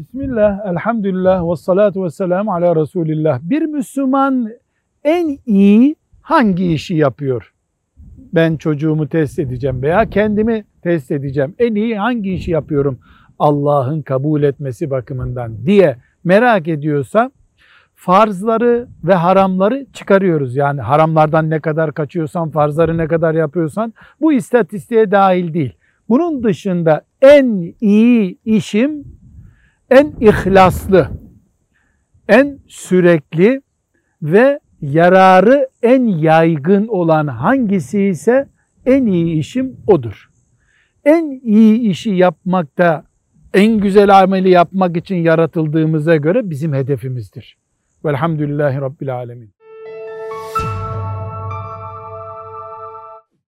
Bismillah, elhamdülillah ve salatu ve selamu ala Resulillah. Bir Müslüman en iyi hangi işi yapıyor? Ben çocuğumu test edeceğim veya kendimi test edeceğim. En iyi hangi işi yapıyorum Allah'ın kabul etmesi bakımından diye merak ediyorsa farzları ve haramları çıkarıyoruz. Yani haramlardan ne kadar kaçıyorsan, farzları ne kadar yapıyorsan bu istatistiğe dahil değil. Bunun dışında en iyi işim en ihlaslı, en sürekli ve yararı en yaygın olan hangisi ise en iyi işim odur. En iyi işi yapmakta, en güzel ameli yapmak için yaratıldığımıza göre bizim hedefimizdir. Velhamdülillahi Rabbil Alemin.